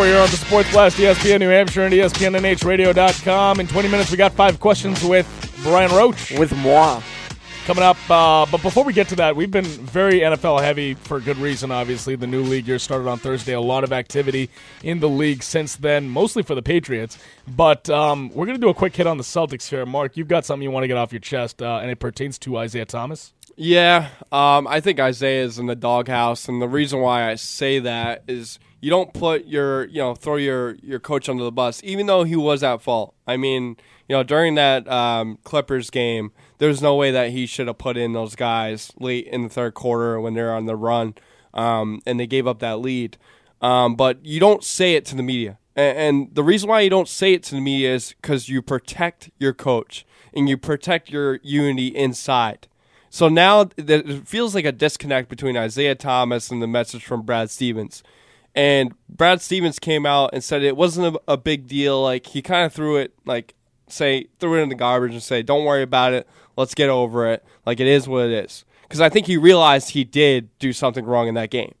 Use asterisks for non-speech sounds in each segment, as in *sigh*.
third and final hour here on the Sports Blast, ESPN New Hampshire and ESPNNHradio.com. In 20 minutes, we got five questions with Brian Roach with moi. coming up. Uh, but before we get to that, we've been very NFL heavy for good reason, obviously. The new league year started on Thursday. A lot of activity in the league since then, mostly for the Patriots. But um, we're going to do a quick hit on the Celtics here. Mark, you've got something you want to get off your chest, uh, and it pertains to Isaiah Thomas. Yeah, um, I think Isaiah is in the doghouse, and the reason why I say that is you don't put your, you know, throw your your coach under the bus, even though he was at fault. I mean, you know, during that um, Clippers game, there's no way that he should have put in those guys late in the third quarter when they're on the run, um, and they gave up that lead. Um, but you don't say it to the media, and, and the reason why you don't say it to the media is because you protect your coach and you protect your unity inside. So now it feels like a disconnect between Isaiah Thomas and the message from Brad Stevens. And Brad Stevens came out and said it wasn't a, a big deal. Like he kind of threw it, like say threw it in the garbage and say, "Don't worry about it. Let's get over it. Like it is what it is." Because I think he realized he did do something wrong in that game.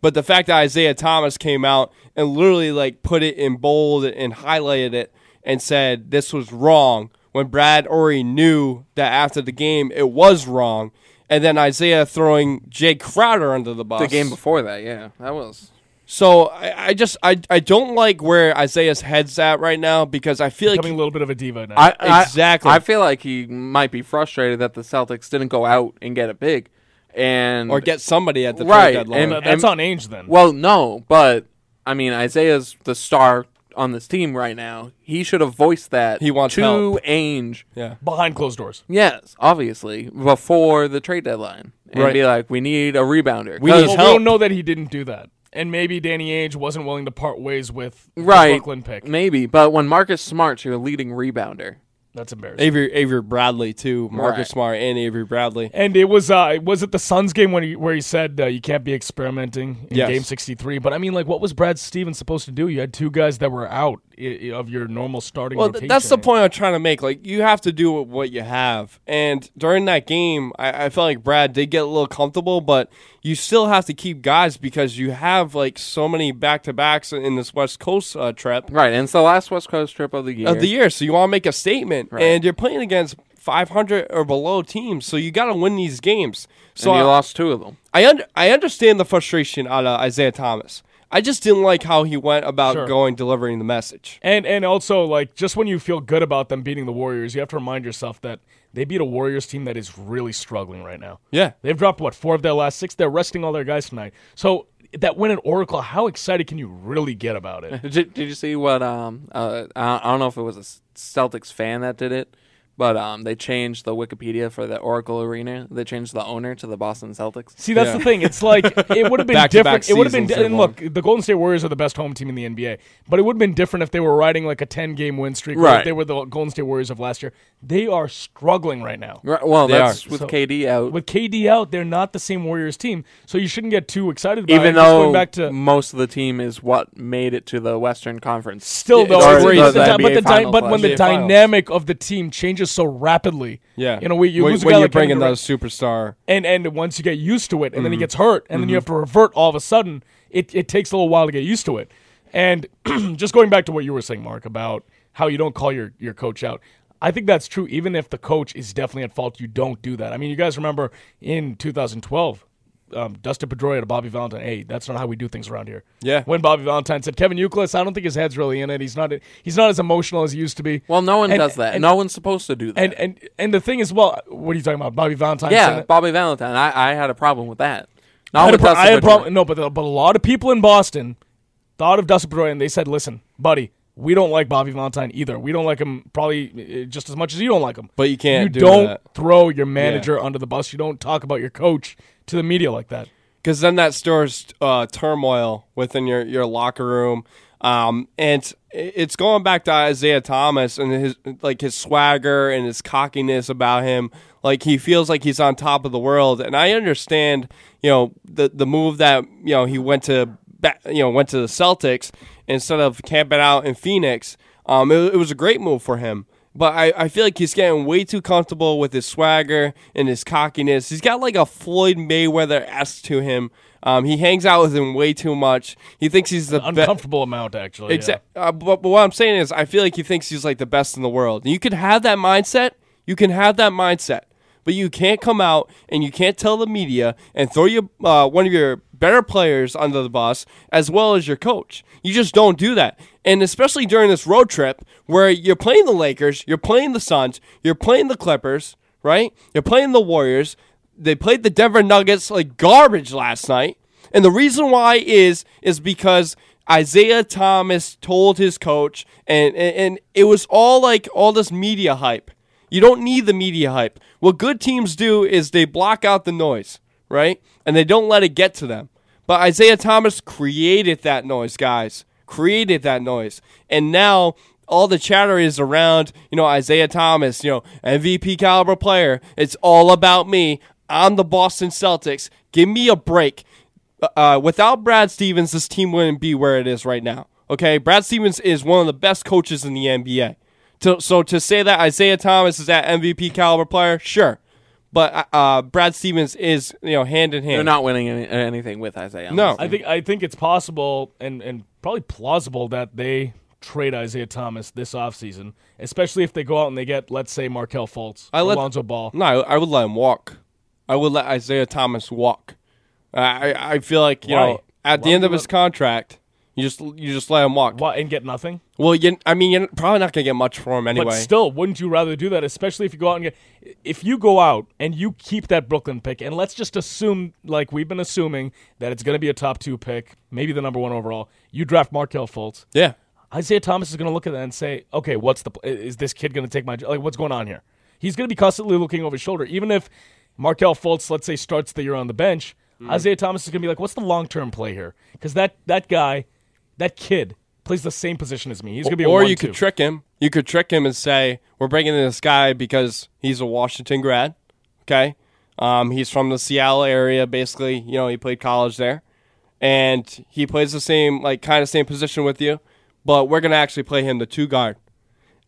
But the fact that Isaiah Thomas came out and literally like put it in bold and highlighted it and said this was wrong when Brad already knew that after the game it was wrong, and then Isaiah throwing Jae Crowder under the bus. The game before that, yeah, that was. So I, I just I, I don't like where Isaiah's head's at right now because I feel like Becoming a little bit of a diva now. I, I- Exactly. I, feel like he might be frustrated that the Celtics didn't go out and get it big, and or get somebody at the Right, trade deadline. and- Uh, That's on Ainge then. Well, no, but I mean Isaiah's the star on this team right now. He should have voiced that. He wants to help. Ainge. yeah. Behind closed doors. Yes, obviously before the trade deadline, and Right. be like, "We need a rebounder." We 'Cause- need Well, we don't know that he didn't do that. And maybe Danny Ainge wasn't willing to part ways with the right, Brooklyn pick. maybe. But when Marcus Smart's your leading rebounder, That's embarrassing. Avery Avery Bradley too, Marcus Right. Smart and Avery Bradley. And it was uh was it the Suns game when he, where he said uh, you can't be experimenting in Yes. game 63 but I mean like what was Brad Stevens supposed to do you had two guys that were out i- i- of your normal starting Well, th- rotation. that's the point I'm trying to make. Like, you have to do what you have. And during that game, I, I felt like Brad did get a little comfortable, but you still have to keep guys because you have like so many back to backs in this West Coast uh, trip right? And it's the last West Coast trip of the year. of the year. So you want to make a statement, Right. and you're playing against 500 or below teams. So you got to win these games. So and you I, lost two of them. I, under, I understand the frustration out of Isaiah Thomas. I just didn't like how he went about Sure. going delivering the message. And and also like just when you feel good about them beating the Warriors you have to remind yourself that they beat a Warriors team that is really struggling right now. Yeah. They've dropped what four of their last six. They're resting all their guys tonight. So that win at Oracle, how excited can you really get about it? *laughs* Did, did you see what? Um, uh, I I don't know if it was a Celtics fan that did it, but um, they changed the Wikipedia for the Oracle Arena. They changed the owner to the Boston Celtics. See, that's Yeah. the thing. It's like it *laughs* would have been Back-to-back different. It would have been. seasons And they've look, the Golden State Warriors are the best home team in the NBA, but it would have been different if they were riding like a ten-game win streak. or if Right. they were the Golden State Warriors of last year. They are struggling right now. Right, well, They that's are. with So- KD out. With KD out, they're not the same Warriors team, so you shouldn't get too excited about it. even Just though going back to most of the team is what made it to the Western Conference. still Yeah, though, it's it's- crazy. but, the, The di- but, NBA the di- Finals but when last the year. Finals. dynamic of the team changes so rapidly, Yeah. you know, we, you when, lose a when you're like bringing those superstar. and and once you get used to it, and Mm-hmm. then he gets hurt, and then you have to revert all of a sudden. It it takes a little while to get used to it. And *clears throat* just going back to what you were saying, Mark, about how you don't call your your coach out. I think that's true. Even if the coach is definitely at fault, you don't do that. I mean, you guys remember in 2012, um, Dustin Pedroia to Bobby Valentine. Hey, that's not how we do things around here. Yeah. When Bobby Valentine said Kevin Youkilis, I don't think his head's really in it. He's not. He's not as emotional as he used to be. Well, no one And- does that. and- no one's supposed to do that. And and and the thing is, well, what are you talking about, Bobby Valentine? yeah. Bobby Valentine. I, I had a problem with that. I had, a with pro- Dustin I had a problem. No, but but a lot of people in Boston thought of Dustin Pedroia and they said, "Listen, buddy, we don't like Bobby Valentine either. We don't like him probably uh, just as much as you don't like him. But you can't You do don't that. throw your manager under the bus. You don't talk about your coach to the media like that. because then that stirs uh, turmoil within your, your locker room. Um, and it's going back to Isaiah Thomas and his like his swagger and his cockiness about him. Like he feels like he's on top of the world, and I understand, you know, the the move that you know he went to ba- you know went to the Celtics instead of camping out in Phoenix. Um, it, it was a great move for him. but I, I feel like he's getting way too comfortable with his swagger and his cockiness. He's got like a Floyd Mayweather esque to him. Um, he hangs out with him way too much. He thinks he's the best. Uncomfortable amount, actually. yeah. Exactly. Uh, but, but what I'm saying is, I feel like he thinks he's like the best in the world. And you can have that mindset. You can have that mindset, but you can't come out and you can't tell the media and throw your uh, one of your better players under the bus as well as your coach. You just don't do that. And especially during this road trip where you're playing the Lakers, you're playing the Suns, you're playing the Clippers, right? You're playing the Warriors. They played the Denver Nuggets like garbage last night. And the reason why is is because Isaiah Thomas told his coach and, and and it was all like all this media hype. You don't need the media hype. What good teams do is they block out the noise, right? And they don't let it get to them. But Isaiah Thomas created that noise, guys. Created that noise. And now all the chatter is around, you know, Isaiah Thomas, you know, MVP caliber player. It's all about me. I'm the Boston Celtics. Give me a break. Uh, without Brad Stevens, this team wouldn't be where it is right now. Okay, Brad Stevens is one of the best coaches in the NBA. To, so to say that Isaiah Thomas is that MVP caliber player, sure, but uh, Brad Stevens is you know hand in hand. They're not winning any, anything with Isaiah. on No. this I think I think it's possible and, and probably plausible that they trade Isaiah Thomas this offseason, especially if they go out and they get, let's say, Markelle Fultz, I let- Alonzo Ball. No, I, I would let him walk. I would let Isaiah Thomas walk. I I I feel like you Why? know at Why the end of you his contract, you just you just let him walk. What, and get nothing? Well, you, I mean, you're probably not gonna get much for him anyway. But still, wouldn't you rather do that, especially if you go out and get if you go out and you keep that Brooklyn pick, and let's just assume, like we've been assuming, that it's going to be a top two pick, maybe the number one overall. You draft Markelle Fultz. yeah, Isaiah Thomas is going to look at that and say, "Okay, what's the is this kid going to take my? Like, what's going on here?" He's going to be constantly looking over his shoulder, even if Markelle Fultz, let's say, starts the year on the bench. Mm-hmm. Isaiah Thomas is going to be like, "What's the long term play here?" Because that that guy, that kid, plays the same position as me. He's going to be or you could trick him. You could trick him and say, "We're bringing in this guy because he's a Washington grad." Okay, um, he's from the Seattle area. Basically, you know, he played college there, and he plays the same, like, kind of same position with you. But we're gonna actually play him the two guard,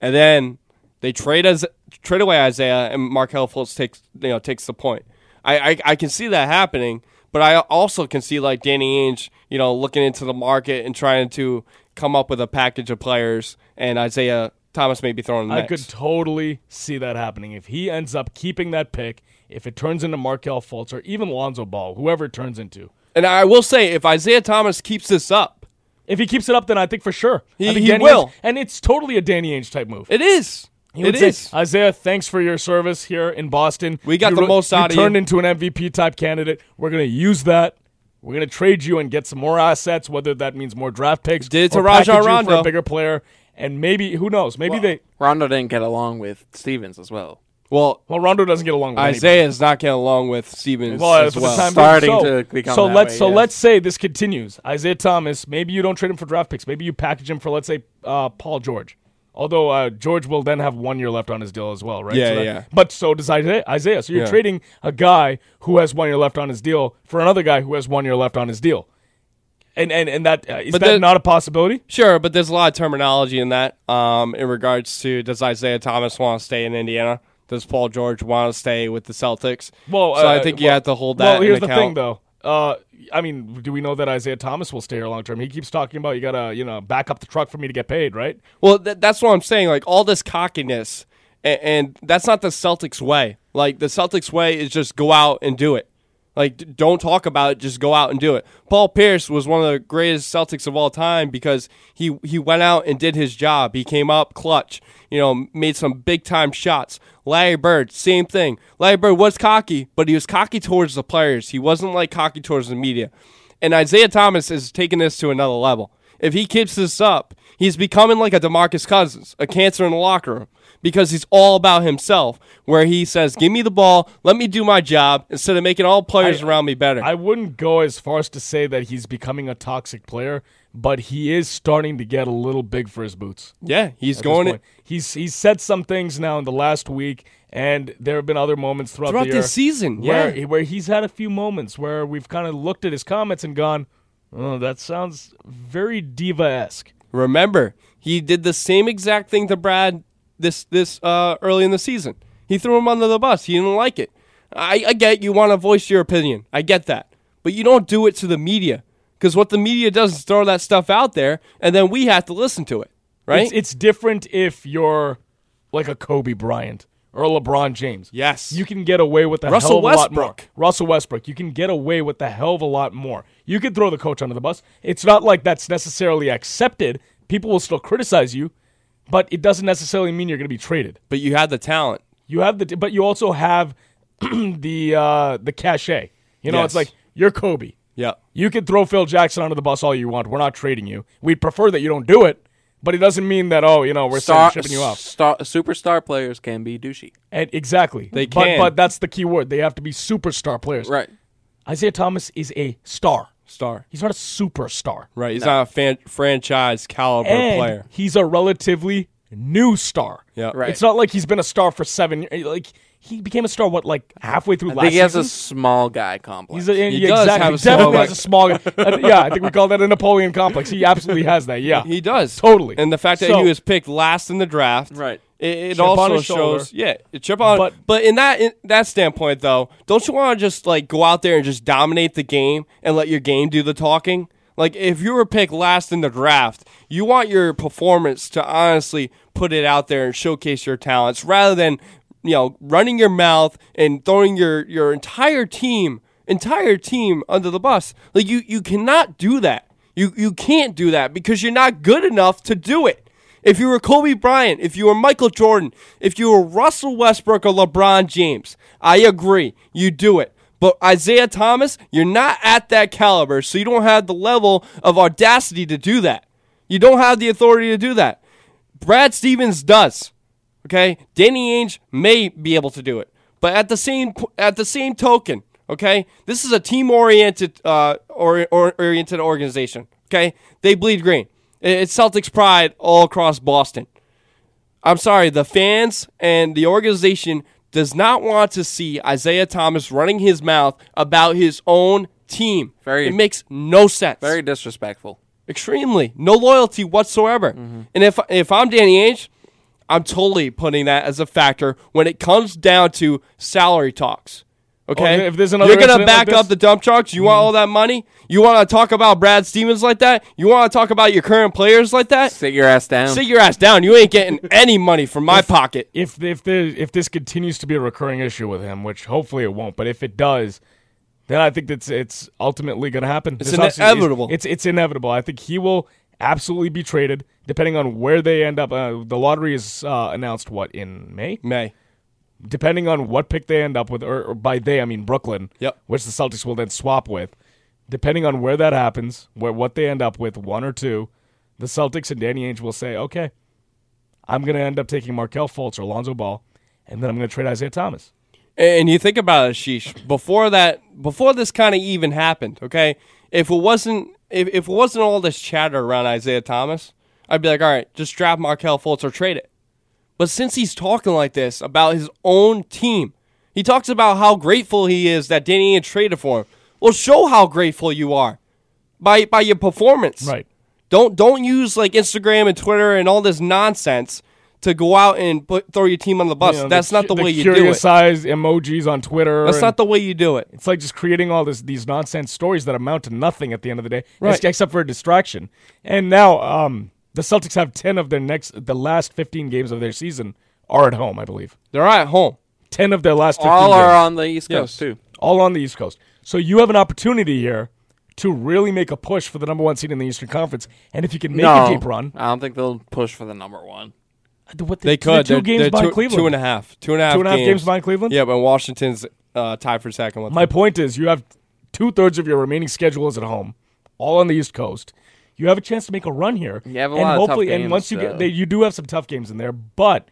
and then they trade as trade away Isaiah, and Markelle Fultz takes you know takes the point. I, I I can see that happening, but I also can see like Danny Ainge, you know, looking into the market and trying to come up with a package of players, and Isaiah Thomas may be thrown I could totally see that happening if he ends up keeping that pick. If it turns into Markelle Fultz or even Lonzo Ball, whoever it turns into. and I will say, if Isaiah Thomas keeps this up, If he keeps it up, then I think for sure He- he Danny will. Ainge- and it's totally a Danny Ainge type move. it is. It say, is. Isaiah, thanks for your service here in Boston. We got You the most out of you." turned into an MVP type candidate. We're going to use that. We're going to trade you and get some more assets, whether that means more draft picks. Did it to or Rajon package you for Rondo. a bigger player, and maybe who knows? Maybe they. Rondo didn't get along with Stevens as well. Well, Well, Rondo doesn't get along with. Isaiah is not getting along with Stevens Well, as well. time Starting so, to become so that let's way, so yes. let's say this continues. Isaiah Thomas, maybe you don't trade him for draft picks. Maybe you package him for let's say uh, Paul George. Although uh, George will then have one year left on his deal as well, right? Yeah, So that- yeah. But so does Isaiah. Isaiah. So you're Yeah. trading a guy who has one year left on his deal for another guy who has one year left on his deal. And and and that uh, is But that not a possibility? Sure, but there's a lot of terminology in that. Um, in regards to does Isaiah Thomas want to stay in Indiana? Does Paul George want to stay with the Celtics? Well, so uh, I think you well- have to hold that. Well, here's the account. thing, though. I mean, do we know that Isaiah Thomas will stay here long term? He keeps talking about you gotta, you know, back up the truck for me to get paid, right? Well, th- that's what I'm saying. Like all this cockiness, and, and that's not the Celtics way. Like the Celtics way is just go out and do it. Like don't talk about it, just go out and do it. Paul Pierce was one of the greatest Celtics of all time because he he went out and did his job. He came up clutch. You know, made some big time shots. Larry Bird, same thing. Larry Bird was cocky, but he was cocky towards the players. He wasn't like cocky towards the media. And Isaiah Thomas is taking this to another level. If he keeps this up, he's becoming like a DeMarcus Cousins, a cancer in the locker room, because he's all about himself, where he says, Give me the ball, let me do my job, instead of making all players I- around me better. I wouldn't go as far as to say that he's becoming a toxic player, but he is starting to get a little big for his boots. yeah, he's going. He's he's said some things now in the last week, and there have been other moments throughout, throughout the year this season. where Yeah. where he's had a few moments where we've kind of looked at his comments and gone, "Oh, that sounds very diva esque." Remember, he did the same exact thing to Brad this this uh, early in the season. He threw him under the bus. He didn't like it. I, I get you want to voice your opinion. I get that, but you don't do it to the media because what the media does is throw that stuff out there, and then we have to listen to it, right? It's, it's different if you're like a Kobe Bryant or a LeBron James. Yes. You can get away with a Russell hell of a lot more. Westbrook. Russell Westbrook. You can get away with a hell of a lot more. You can throw the coach under the bus. It's not like that's necessarily accepted. People will still criticize you, but it doesn't necessarily mean you're going to be traded. but you have the talent. You have the, but you also have *clears throat* the uh, the cachet. You know, Yes. it's like you're Kobe. Yeah. You can throw Phil Jackson under the bus all you want. We're not trading you. We'd prefer that you don't do it, but it doesn't mean that oh, you know, we're Star, shipping you off. star, superstar players can be douchey. And exactly. They but, can. but that's the key word. They have to be superstar players. Right. Isaiah Thomas is a star. Star. He's not a superstar. Right. He's not a fan- franchise caliber And player. he's a relatively new star. Yeah. Right. It's not like he's been a star for seven years. Like he became a star what, like halfway through I last think he has a season? small guy complex. He's a, He yeah, does exactly. have a He definitely small has a small guy. *laughs* Uh, yeah, I think we call that a Napoleon complex. He absolutely has that. Yeah, He does. Totally. And the fact that So- he was picked last in the draft. Right. It, it also shows, yeah, chip on. But- But, in that in that standpoint, though, don't you want to just like go out there and just dominate the game and let your game do the talking? Like if you were picked last in the draft, you want your performance to honestly put it out there and showcase your talents, rather than you know running your mouth and throwing your your entire team entire team under the bus. Like you you cannot do that. You you can't do that because you're not good enough to do it. If you were Kobe Bryant, if you were Michael Jordan, if you were Russell Westbrook or LeBron James, I agree. You do it. But Isaiah Thomas, you're not at that caliber, so you don't have the level of audacity to do that. You don't have the authority to do that. Brad Stevens does. Okay? Danny Ainge may be able to do it. But at the same at the same token, okay? This is a team-oriented uh or, or oriented organization, okay? They bleed green. It's Celtics pride all across Boston. I'm sorry, the fans and the organization does not want to see Isaiah Thomas running his mouth about his own team. Very- it makes no sense. Very disrespectful. Extremely. No loyalty whatsoever. Mm-hmm. And if if I'm Danny Ainge, I'm totally putting that as a factor when it comes down to salary talks. Okay, Oh, if there's another you're gonna incident like back up the dump trucks. You want all that money? You want to talk about Brad Stevens like that? You want to talk about your current players like that? Sit your ass down. Sit your ass down. You ain't getting *laughs* any money from my pocket. if if the if this continues to be a recurring issue with him, which hopefully it won't, but if it does, then I think that's it's ultimately going to happen. It's This inevitable. It's it's inevitable. I think he will absolutely be traded, depending on where they end up. Uh, the lottery is uh, announced what in May, May. Depending on what pick they end up with, or, or by they I mean Brooklyn, Yep. which the Celtics will then swap with. Depending on where that happens, where what they end up with, one or two, the Celtics and Danny Ainge will say, okay, I'm going to end up taking Markelle Fultz or Alonzo Ball, and then I'm going to trade Isaiah Thomas. And you think about it, Sheesh. Before that, before this kind of even happened, okay. If it wasn't, if, if it wasn't all this chatter around Isaiah Thomas, I'd be like, all right, just draft Markelle Fultz or trade it. But since he's talking like this about his own team, he talks about how grateful he is that Danny Ainge traded for him. Well, show how grateful you are by by your performance. Right. Don't don't use like Instagram and Twitter and all this nonsense to go out and put, throw your team on the bus. You know, That's not the, cu- way you do it. curious size emojis on Twitter. That's not the way you do it. It's like just creating all this these nonsense stories that amount to nothing at the end of the day, Right. except for a distraction. And now, um, the Celtics have ten of their next, the last fifteen games of their season are at home, I believe. They're at home. Ten of their last 15 All games, are on the East Yes. Coast too. all on the East Coast. So you have an opportunity here to really make a push for the number one seed in the Eastern Conference. And if you can make no, a deep run, I don't think they'll push for the number one. what They they're could. two They're, games they're behind two, Cleveland. two and a half. Two and a half. Two and a half games. games behind Cleveland. Yeah, but Washington's uh, tied for second with My them. point is, you have two thirds of your remaining schedule is at home, all on the East Coast. You have a chance to make a run here. You have a and lot of tough hopefully, and once you so- get, they, you do have some tough games in there. But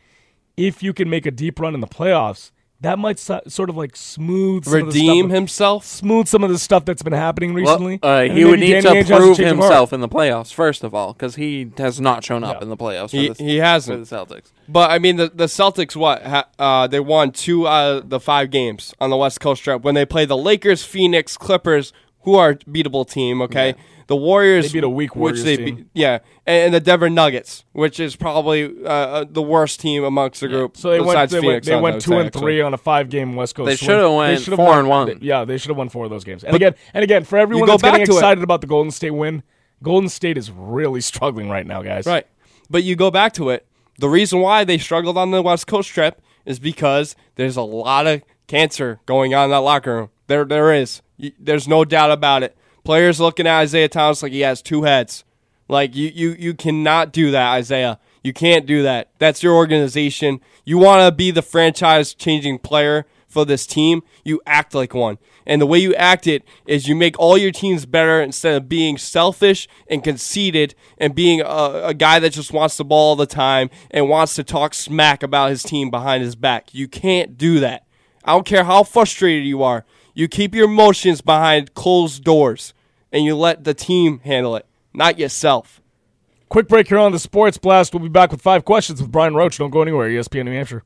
if you can make a deep run in the playoffs, that might so, sort of like smooth, some of the redeem stuff, himself. smooth some of the stuff that's been happening recently. Well, uh, he would need Danny to has prove change heart. himself in the playoffs first of all, because he has not shown up Yeah. in the playoffs. For He, the, he hasn't. the Celtics. But I mean, the the Celtics. What? Ha, uh, they won two out of the five games on the West Coast trip when they play the Lakers, Phoenix, Clippers, who are beatable team. Okay, the Warriors They beat a weak which they team. beat- yeah, and, and the Denver Nuggets, which is probably uh, uh, the worst team amongst the group. So they went. besides They went, they went two and actually. three on a five-game West Coast. They shoulda went should've four and one. Yeah, they should have won four of those games. And again, and again, for everyone go that's getting back to it. excited about the Golden State win, Golden State is really struggling right now, guys. Right. But you go back to it. The reason why they struggled on the West Coast trip is because there's a lot of cancer going on in that locker room. There, there is. There's no doubt about it. Players looking at Isaiah Thomas like he has two heads. Like you, you, you cannot do that, Isaiah. You can't do that. That's your organization. You want to be the franchise-changing player for this team. You act like one. And the way you act it is you make all your teams better instead of being selfish and conceited and being a, a guy that just wants the ball all the time and wants to talk smack about his team behind his back. You can't do that. I don't care how frustrated you are. You keep your emotions behind closed doors and you let the team handle it, not yourself. Quick break here on the Sports Blast. We'll be back with five questions with Brian Roach. Don't go anywhere. ESPN New Hampshire.